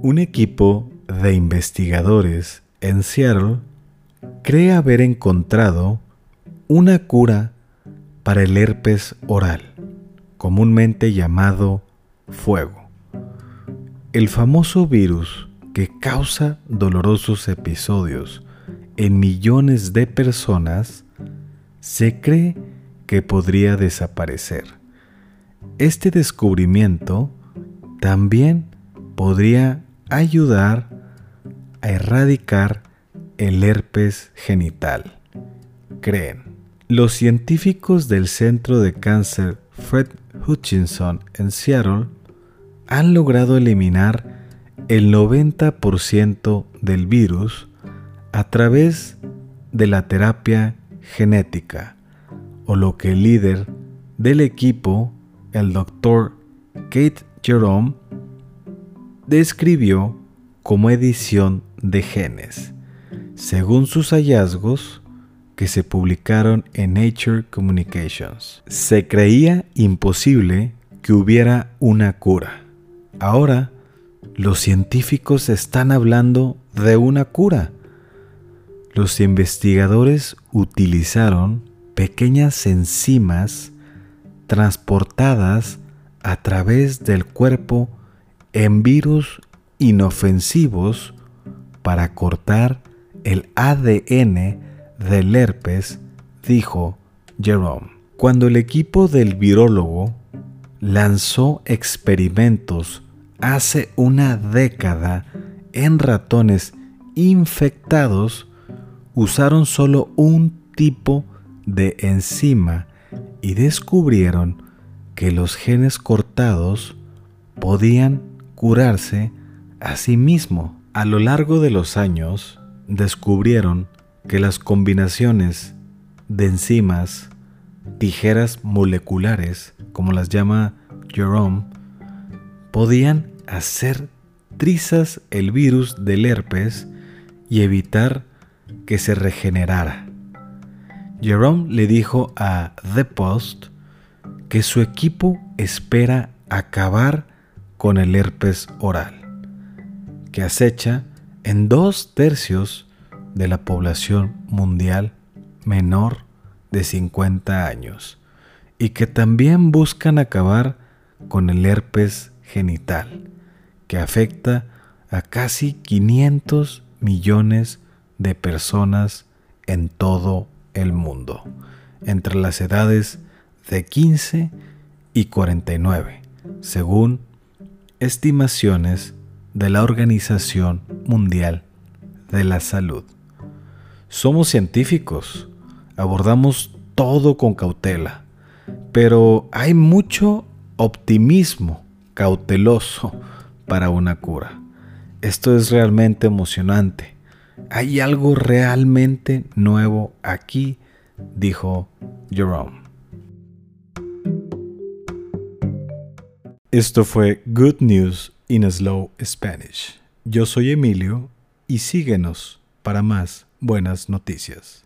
Un equipo de investigadores en Seattle cree haber encontrado una cura para el herpes oral, comúnmente llamado fuego. El famoso virus que causa dolorosos episodios en millones de personas se cree que podría desaparecer. Este descubrimiento también podría ayudar a erradicar el herpes genital, creen. Los científicos del Centro de Cáncer Fred Hutchinson en Seattle han logrado eliminar el 90% del virus a través de la terapia genética, o lo que el líder del equipo, el doctor Kate Jerome, describió como edición de genes, según sus hallazgos que se publicaron en Nature Communications. Se creía imposible que hubiera una cura. Ahora, los científicos están hablando de una cura. Los investigadores utilizaron pequeñas enzimas transportadas a través del cuerpo en virus inofensivos para cortar el ADN del herpes, dijo Jerome. Cuando el equipo del virólogo lanzó experimentos hace una década en ratones infectados, usaron solo un tipo de enzima y descubrieron que los genes cortados podían curarse a sí mismo. A lo largo de los años, descubrieron que las combinaciones de enzimas, tijeras moleculares, como las llama Jerome, podían hacer trizas el virus del herpes y evitar que se regenerara. Jerome le dijo a The Post que su equipo espera acabar con el herpes oral, que acecha en dos tercios de la población mundial menor de 50 años y que también buscan acabar con el herpes genital, que afecta a casi 500 millones de personas en todo el mundo, entre las edades de 15 y 49, según estimaciones de la Organización Mundial de la Salud. Somos científicos, abordamos todo con cautela, pero hay mucho optimismo cauteloso para una cura. Esto es realmente emocionante. Hay algo realmente nuevo aquí, dijo Jerome. Esto fue Good News in Slow Spanish. Yo soy Emilio y síguenos para más buenas noticias.